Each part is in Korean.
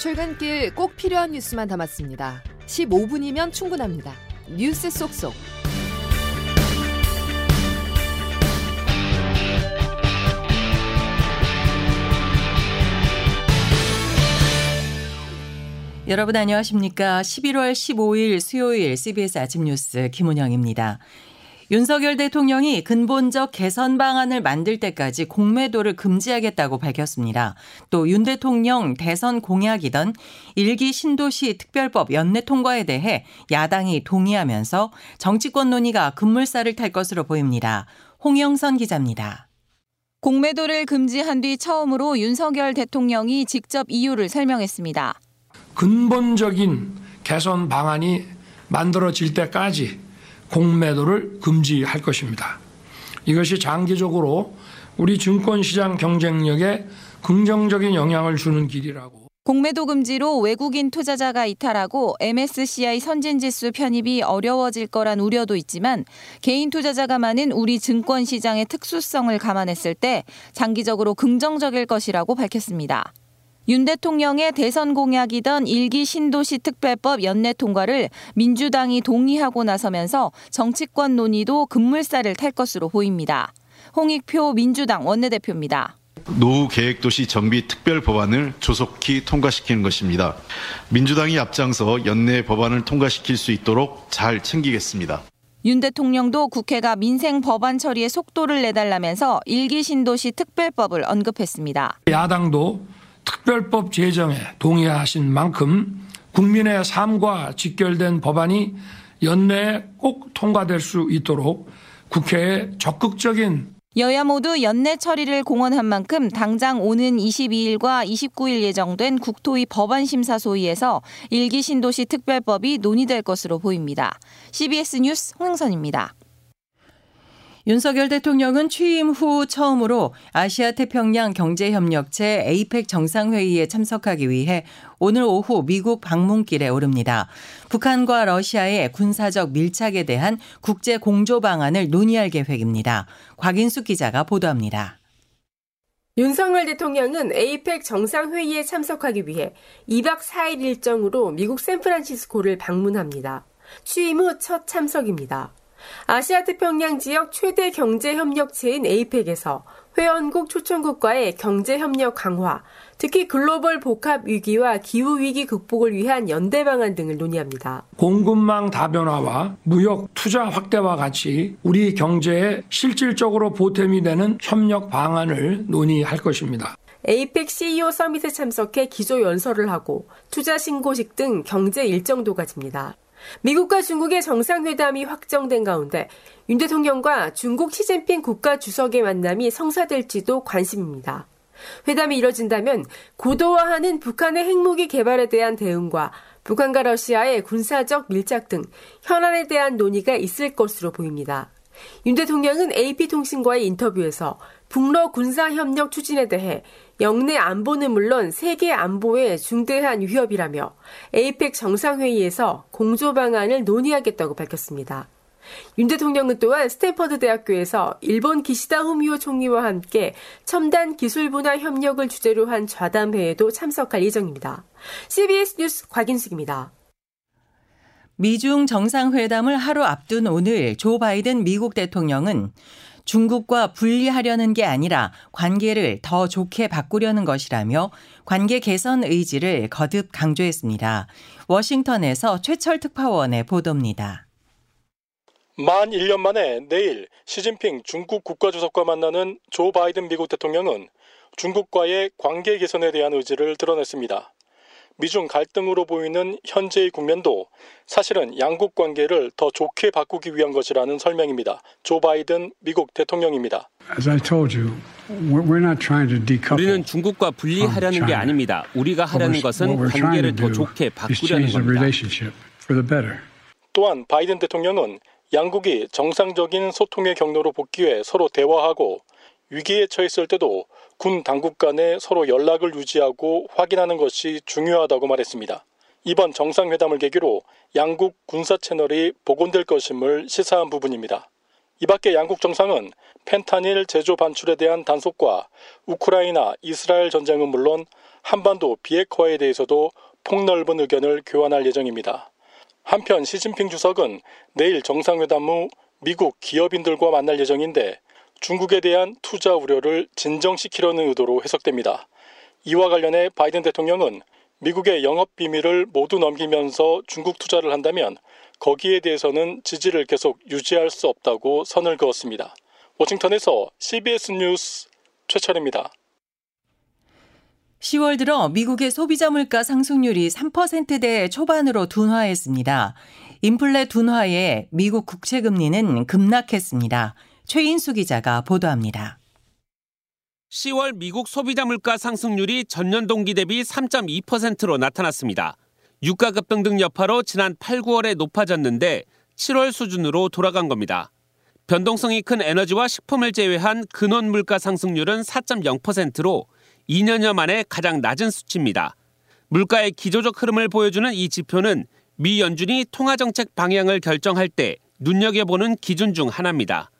출근길 꼭 필요한 뉴스만 담았습니다. 15분이면 충분합니다. 뉴스 속속. 여러분 안녕하십니까? 11월 15일 수요일 CBS 아침 뉴스 김은영입니다. 윤석열 대통령이 근본적 개선 방안을 만들 때까지 공매도를 금지하겠다고 밝혔습니다. 또 윤 대통령 대선 공약이던 일기 신도시 특별법 연내 통과에 대해 야당이 동의하면서 정치권 논의가 급물살을 탈 것으로 보입니다. 홍영선 기자입니다. 공매도를 금지한 뒤 처음으로 윤석열 대통령이 직접 이유를 설명했습니다. 근본적인 개선 방안이 만들어질 때까지 공매도를 금지할 것입니다. 이것이 장기적으로 우리 증권시장 경쟁력에 긍정적인 영향을 주는 길이라고. 공매도 금지로 외국인 투자자가 이탈하고 MSCI 선진지수 편입이 어려워질 거란 우려도 있지만 개인 투자자가 많은 우리 증권 시장의 특수성을 감안했을 때 장기적으로 긍정적일 것이라고 밝혔습니다. 윤 대통령의 대선 공약이던 일기 신도시 특별법 연내 통과를 민주당이 동의하고 나서면서 정치권 논의도 급물살을 탈 것으로 보입니다. 홍익표 민주당 원내대표입니다. 노후 계획도시 정비 특별 법안을 조속히 통과시키는 것입니다. 민주당이 앞장서 연내 법안을 통과시킬 수 있도록 잘 챙기겠습니다. 윤 대통령도 국회가 민생 법안 처리에 속도를 내달라면서 일기 신도시 특별법을 언급했습니다. 야당도 특별법 제정에 동의하신 만큼 국민의 삶과 직결된 법안이 연내에 꼭 통과될 수 있도록 국회에 적극적인 여야 모두 연내 처리를 공언한 만큼 당장 오는 22일과 29일 예정된 국토위 법안 심사 소위에서 일기 신도시 특별법이 논의될 것으로 보입니다. CBS 뉴스 홍영선입니다. 윤석열 대통령은 취임 후 처음으로 아시아 태평양 경제협력체 에이펙 정상회의에 참석하기 위해 오늘 오후 미국 방문길에 오릅니다. 북한과 러시아의 군사적 밀착에 대한 국제 공조 방안을 논의할 계획입니다. 곽인숙 기자가 보도합니다. 윤석열 대통령은 에이펙 정상회의에 참석하기 위해 2박 4일 일정으로 미국 샌프란시스코를 방문합니다. 취임 후 첫 참석입니다. 아시아 태평양 지역 최대 경제 협력체인 에이펙에서 회원국 초청국과의 경제 협력 강화, 특히 글로벌 복합 위기와 기후 위기 극복을 위한 연대 방안 등을 논의합니다. 공급망 다변화와 무역 투자 확대와 같이 우리 경제에 실질적으로 보탬이 되는 협력 방안을 논의할 것입니다. 에이펙 CEO 서밋에 참석해 기조 연설을 하고 투자 신고식 등 경제 일정도 가집니다. 미국과 중국의 정상회담이 확정된 가운데 윤 대통령과 중국 시진핑 국가 주석의 만남이 성사될지도 관심입니다. 회담이 이뤄진다면 고도화하는 북한의 핵무기 개발에 대한 대응과 북한과 러시아의 군사적 밀착 등 현안에 대한 논의가 있을 것으로 보입니다. 윤 대통령은 AP통신과의 인터뷰에서 북러 군사협력 추진에 대해 영내 안보는 물론 세계 안보에 중대한 위협이라며 에이펙 정상회의에서 공조 방안을 논의하겠다고 밝혔습니다. 윤 대통령은 또한 스탠퍼드 대학교에서 일본 기시다 후미오 총리와 함께 첨단 기술 분야 협력을 주제로 한 좌담회에도 참석할 예정입니다. CBS 뉴스 곽인숙입니다. 미중 정상회담을 하루 앞둔 오늘 조 바이든 미국 대통령은 중국과 분리하려는 게 아니라 관계를 더 좋게 바꾸려는 것이라며 관계 개선 의지를 거듭 강조했습니다. 워싱턴에서 최철 특파원의 보도입니다. 만 1년 만에 내일 시진핑 중국 국가주석과 만나는 조 바이든 미국 대통령은 중국과의 관계 개선에 대한 의지를 드러냈습니다. 미중 갈등으로 보이는 현재의 국면도 사실은 양국 관계를 더 좋게 바꾸기 위한 것이라는 설명입니다. 조 바이든 미국 대통령입니다. 우리는 중국과 분리하려는 게 아닙니다. 우리가 하려는 것은 관계를 더 좋게 바꾸려는 겁니다. 또한 바이든 대통령은 양국이 정상적인 소통의 경로로 복귀해 서로 대화하고 위기에 처했을 때도 군 당국 간에 서로 연락을 유지하고 확인하는 것이 중요하다고 말했습니다. 이번 정상회담을 계기로 양국 군사 채널이 복원될 것임을 시사한 부분입니다. 이 밖에 양국 정상은 펜타닐 제조 반출에 대한 단속과 우크라이나 이스라엘 전쟁은 물론 한반도 비핵화에 대해서도 폭넓은 의견을 교환할 예정입니다. 한편 시진핑 주석은 내일 정상회담 후 미국 기업인들과 만날 예정인데 중국에 대한 투자 우려를 진정시키려는 의도로 해석됩니다. 이와 관련해 바이든 대통령은 미국의 영업 비밀을 모두 넘기면서 중국 투자를 한다면 거기에 대해서는 지지를 계속 유지할 수 없다고 선을 그었습니다. 워싱턴에서 CBS 뉴스 최철입니다. 10월 들어 미국의 소비자 물가 상승률이 3%대 초반으로 둔화했습니다. 인플레 둔화에 미국 국채 금리는 급락했습니다. 최인수 기자가 보도합니다. 10월 미국 소비자 물가 상승률이 전년 동기 대비 3.2%로 나타났습니다. 유가 급등 등 여파로 지난 8, 9월에 높아졌는데 7월 수준으로 돌아간 겁니다. 변동성이 큰 에너지와 식품을 제외한 근원 물가 상승률은 4.0%로 2년여 만에 가장 낮은 수치입니다. 물가의 기조적 흐름을 보여주는 이 지표는 미 연준이 통화정책 방향을 결정할 때 눈여겨보는 기준 중 하나입니다.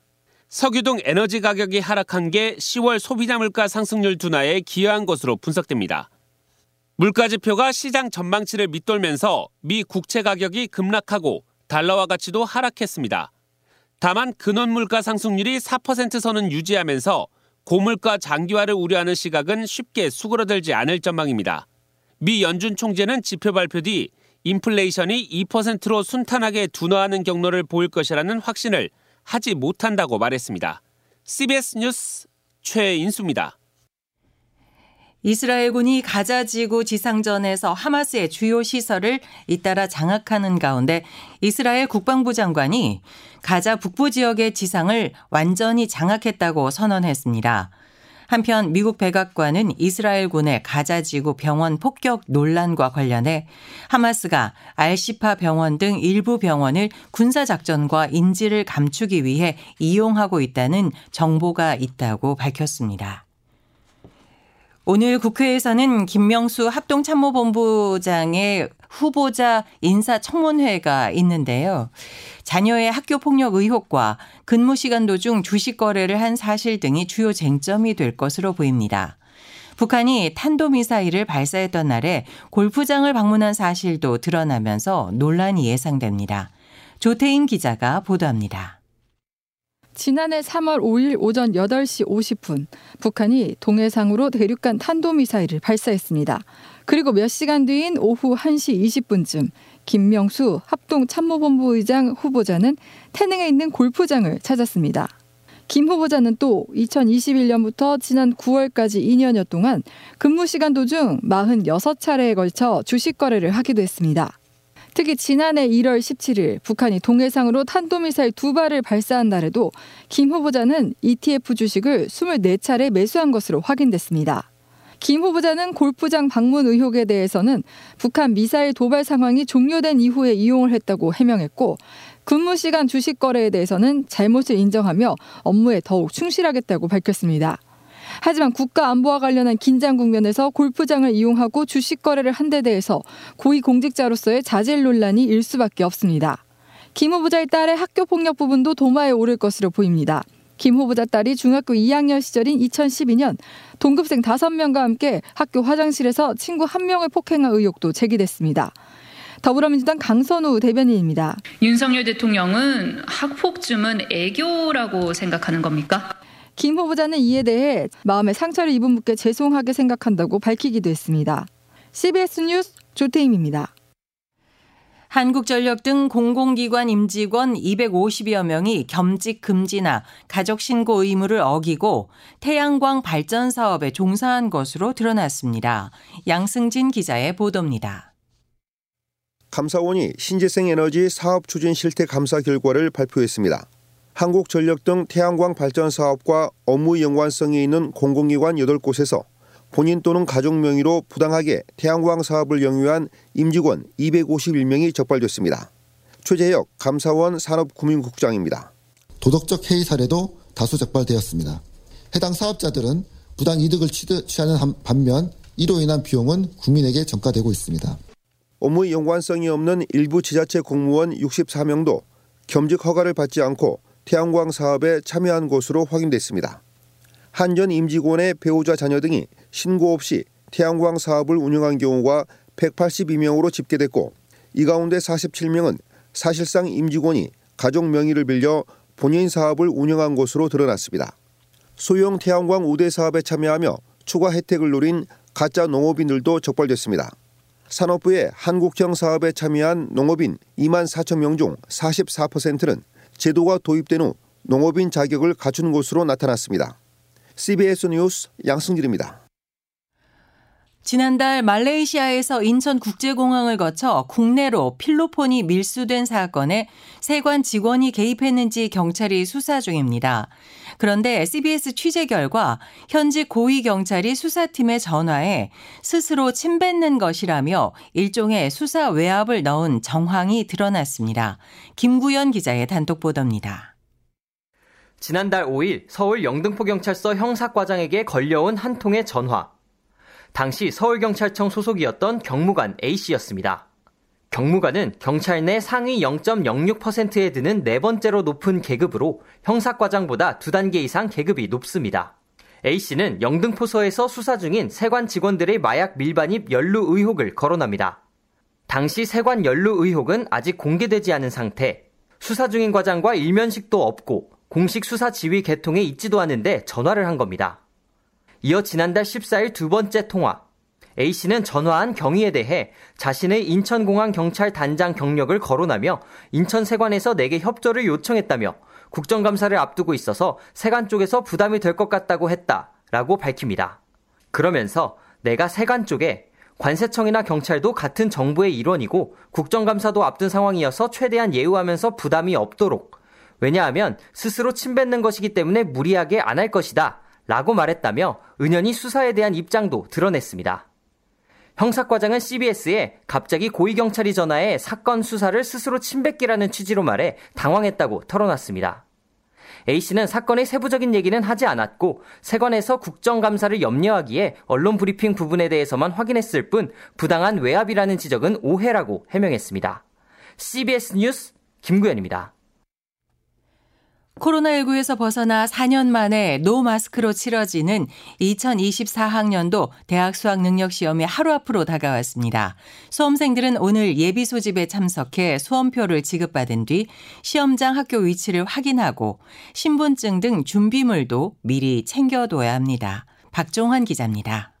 석유 등 에너지 가격이 하락한 게 10월 소비자 물가 상승률 둔화에 기여한 것으로 분석됩니다. 물가 지표가 시장 전망치를 밑돌면서 미 국채 가격이 급락하고 달러화 가치도 하락했습니다. 다만 근원 물가 상승률이 4% 선은 유지하면서 고물가 장기화를 우려하는 시각은 쉽게 수그러들지 않을 전망입니다. 미 연준 총재는 지표 발표 뒤 인플레이션이 2%로 순탄하게 둔화하는 경로를 보일 것이라는 확신을 하지 못한다고 말했습니다. CBS 뉴스 최인수입니다. 이스라엘군이 가자 지구 지상전에서 하마스의 주요 시설을 잇따라 장악하는 가운데 이스라엘 국방부 장관이 가자 북부 지역의 지상을 완전히 장악했다고 선언했습니다. 한편 미국 백악관은 이스라엘군의 가자 지구 병원 폭격 논란과 관련해 하마스가 알시파 병원 등 일부 병원을 군사 작전과 인지를 감추기 위해 이용하고 있다는 정보가 있다고 밝혔습니다. 오늘 국회에서는 김명수 합동참모본부장의 후보자 인사청문회가 있는데요. 자녀의 학교 폭력 의혹과 근무 시간 도중 주식 거래를 한 사실 등이 주요 쟁점이 될 것으로 보입니다. 북한이 탄도미사일을 발사했던 날에 골프장을 방문한 사실도 드러나면서 논란이 예상됩니다. 조태인 기자가 보도합니다. 지난해 3월 5일 오전 8시 50분 북한이 동해상으로 대륙간 탄도미사일을 발사했습니다. 그리고 몇 시간 뒤인 오후 1시 20분쯤 김명수 합동 참모본부 의장 후보자는 태능에 있는 골프장을 찾았습니다. 김 후보자는 또 2021년부터 지난 9월까지 2년여 동안 근무 시간 도중 46차례에 걸쳐 주식 거래를 하기도 했습니다. 특히 지난해 1월 17일 북한이 동해상으로 탄도미사일 두 발을 발사한 날에도 김 후보자는 ETF 주식을 24차례 매수한 것으로 확인됐습니다. 김 후보자는 골프장 방문 의혹에 대해서는 북한 미사일 도발 상황이 종료된 이후에 이용을 했다고 해명했고 근무 시간 주식 거래에 대해서는 잘못을 인정하며 업무에 더욱 충실하겠다고 밝혔습니다. 하지만 국가 안보와 관련한 긴장 국면에서 골프장을 이용하고 주식 거래를 한 데 대해서 고위 공직자로서의 자질 논란이 일 수밖에 없습니다. 김 후보자의 딸의 학교 폭력 부분도 도마에 오를 것으로 보입니다. 김 후보자 딸이 중학교 2학년 시절인 2012년 동급생 5명과 함께 학교 화장실에서 친구 1명을 폭행한 의혹도 제기됐습니다. 더불어민주당 강선우 대변인입니다. 윤석열 대통령은 학폭쯤은 애교라고 생각하는 겁니까? 김 후보자는 이에 대해 마음의 상처를 입은 분께 죄송하게 생각한다고 밝히기도 했습니다. CBS 뉴스 조태임입니다. 한국전력 등 공공기관 임직원 250여 명이 겸직 금지나 가족 신고 의무를 어기고 태양광 발전 사업에 종사한 것으로 드러났습니다. 양승진 기자의 보도입니다. 감사원이 신재생 에너지 사업 추진 실태 감사 결과를 발표했습니다. 한국전력 등 태양광 발전 사업과 업무 연관성이 있는 공공기관 8곳에서 본인 또는 가족 명의로 부당하게 태양광 사업을 영위한 임직원 251명이 적발됐습니다. 최재혁 감사원 산업구민국장입니다. 도덕적 해이 사례도 다수 적발되었습니다. 해당 사업자들은 부당 이득을 취하는 반면 이로 인한 비용은 국민에게 전가되고 있습니다. 업무 연관성이 없는 일부 지자체 공무원 64명도 겸직 허가를 받지 않고 태양광 사업에 참여한 것으로 확인됐습니다. 한전 임직원의 배우자 자녀 등이 신고 없이 태양광 사업을 운영한 경우가 182명으로 집계됐고 이 가운데 47명은 사실상 임직원이 가족 명의를 빌려 본인 사업을 운영한 것으로 드러났습니다. 소형 태양광 우대 사업에 참여하며 추가 혜택을 노린 가짜 농업인들도 적발됐습니다. 산업부의 한국형 사업에 참여한 농업인 2만 4천 명 중 44%는 제도가 도입된 후 농업인 자격을 갖춘 것으로 나타났습니다. CBS 뉴스 양승길입니다. 지난달 말레이시아에서 인천국제공항을 거쳐 국내로 필로폰이 밀수된 사건에 세관 직원이 개입했는지 경찰이 수사 중입니다. 그런데 CBS 취재 결과 현직 고위 경찰이 수사팀에 전화해 스스로 침뱉는 것이라며 일종의 수사 외압을 넣은 정황이 드러났습니다. 김구현 기자의 단독 보도입니다. 지난달 5일 서울 영등포경찰서 형사과장에게 걸려온 한 통의 전화. 당시 서울경찰청 소속이었던 경무관 A씨였습니다. 경무관은 경찰 내 상위 0.06%에 드는 네 번째로 높은 계급으로 형사과장보다 두 단계 이상 계급이 높습니다. A씨는 영등포서에서 수사 중인 세관 직원들의 마약 밀반입 연루 의혹을 거론합니다. 당시 세관 연루 의혹은 아직 공개되지 않은 상태, 수사 중인 과장과 일면식도 없고 공식 수사 지휘 개통에 있지도 않은데 전화를 한 겁니다. 이어 지난달 14일 두 번째 통화. A씨는 전화한 경위에 대해 자신의 인천공항 경찰 단장 경력을 거론하며 인천 세관에서 내게 협조를 요청했다며 국정감사를 앞두고 있어서 세관 쪽에서 부담이 될 것 같다고 했다. 라고 밝힙니다. 그러면서 내가 세관 쪽에 관세청이나 경찰도 같은 정부의 일원이고 국정감사도 앞둔 상황이어서 최대한 예우하면서 부담이 없도록 왜냐하면 스스로 침 뱉는 것이기 때문에 무리하게 안 할 것이다. 라고 말했다며 은연히 수사에 대한 입장도 드러냈습니다. 형사과장은 CBS에 갑자기 고위경찰이 전화해 사건 수사를 스스로 침뱉기라는 취지로 말해 당황했다고 털어놨습니다. A씨는 사건의 세부적인 얘기는 하지 않았고 세관에서 국정감사를 염려하기에 언론 브리핑 부분에 대해서만 확인했을 뿐 부당한 외압이라는 지적은 오해라고 해명했습니다. CBS 뉴스 김구현입니다. 코로나19에서 벗어나 4년 만에 노 마스크로 치러지는 2024학년도 대학 수학 능력 시험이 하루 앞으로 다가왔습니다. 수험생들은 오늘 예비 소집에 참석해 수험표를 지급받은 뒤 시험장 학교 위치를 확인하고 신분증 등 준비물도 미리 챙겨둬야 합니다. 박종환 기자입니다.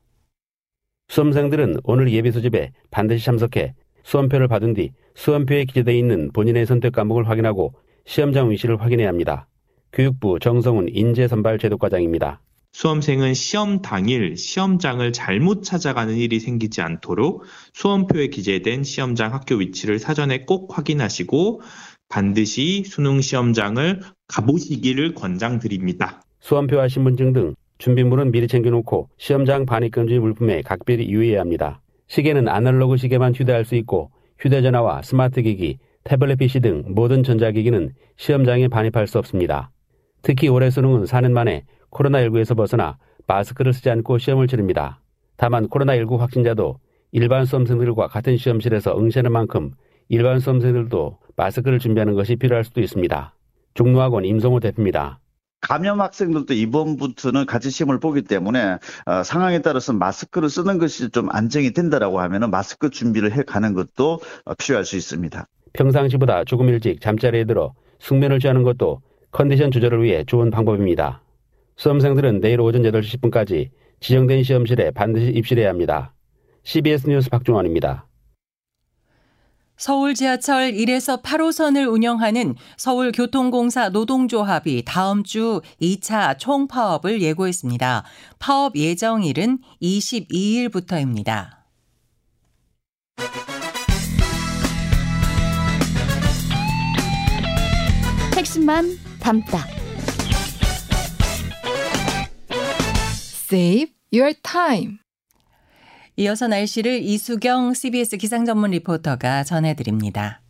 수험생들은 오늘 예비 소집에 반드시 참석해 수험표를 받은 뒤 수험표에 기재되어 있는 본인의 선택 과목을 확인하고 시험장 위치를 확인해야 합니다. 교육부 정성훈 인재선발제도과장입니다. 수험생은 시험 당일 시험장을 잘못 찾아가는 일이 생기지 않도록 수험표에 기재된 시험장 학교 위치를 사전에 꼭 확인하시고 반드시 수능 시험장을 가보시기를 권장드립니다. 수험표와 신분증 등 준비물은 미리 챙겨놓고 시험장 반입금지 물품에 각별히 유의해야 합니다. 시계는 아날로그 시계만 휴대할 수 있고 휴대전화와 스마트기기, 태블릿 PC 등 모든 전자기기는 시험장에 반입할 수 없습니다. 특히 올해 수능은 4년 만에 코로나19에서 벗어나 마스크를 쓰지 않고 시험을 치릅니다. 다만 코로나19 확진자도 일반 수험생들과 같은 시험실에서 응시하는 만큼 일반 수험생들도 마스크를 준비하는 것이 필요할 수도 있습니다. 종로학원 임성호 대표입니다. 감염 학생들도 이번부터는 같이 시험을 보기 때문에 어, 상황에 따라서 마스크를 쓰는 것이 좀 안정이 된다라고 하면 마스크 준비를 해 가는 것도 어, 필요할 수 있습니다. 평상시보다 조금 일찍 잠자리에 들어 숙면을 취하는 것도 컨디션 조절을 위해 좋은 방법입니다. 수험생들은 내일 오전 8시 10분까지 지정된 시험실에 반드시 입실해야 합니다. CBS 뉴스 박종원입니다. 서울 지하철 1에서 8호선을 운영하는 서울교통공사 노동조합이 다음 주 2차 총파업을 예고했습니다. 파업 예정일은 22일부터입니다. 핵심만 담다. Save your time. 이어서 날씨를 이수경 CBS 기상전문 리포터가 전해드립니다.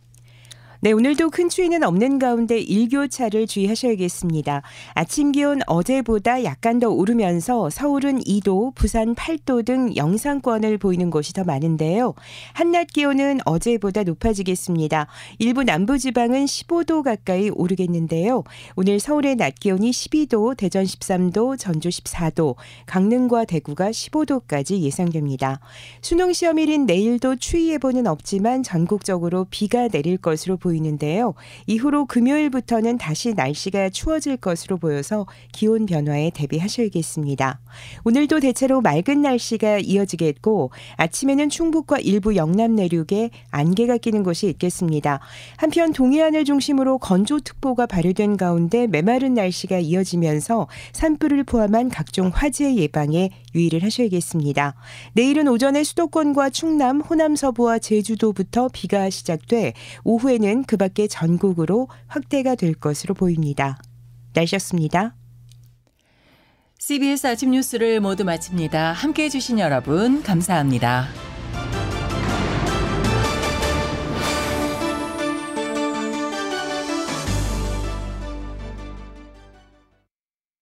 네, 오늘도 큰 추위는 없는 가운데 일교차를 주의하셔야겠습니다. 아침 기온 어제보다 약간 더 오르면서 서울은 2도, 부산 8도 등 영상권을 보이는 곳이 더 많은데요. 한낮 기온은 어제보다 높아지겠습니다. 일부 남부 지방은 15도 가까이 오르겠는데요. 오늘 서울의 낮 기온이 12도, 대전 13도, 전주 14도, 강릉과 대구가 15도까지 예상됩니다. 수능 시험일인 내일도 추위 예보는 없지만 전국적으로 비가 내릴 것으로 보입니다. 보이는데요. 이후로 금요일부터는 다시 날씨가 추워질 것으로 보여서 기온 변화에 대비하셔야겠습니다. 오늘도 대체로 맑은 날씨가 이어지겠고 아침에는 충북과 일부 영남 내륙에 안개가 끼는 곳이 있겠습니다. 한편 동해안을 중심으로 건조특보가 발효된 가운데 메마른 날씨가 이어지면서 산불을 포함한 각종 화재 예방에 유의를 하셔야겠습니다. 내일은 오전에 수도권과 충남, 호남 서부와 제주도부터 비가 시작돼 오후에는 그 밖에 전국으로 확대가 될 것으로 보입니다. 날씨였습니다. CBS 아침 뉴스를 모두 마칩니다. 함께 해주신 여러분, 감사합니다.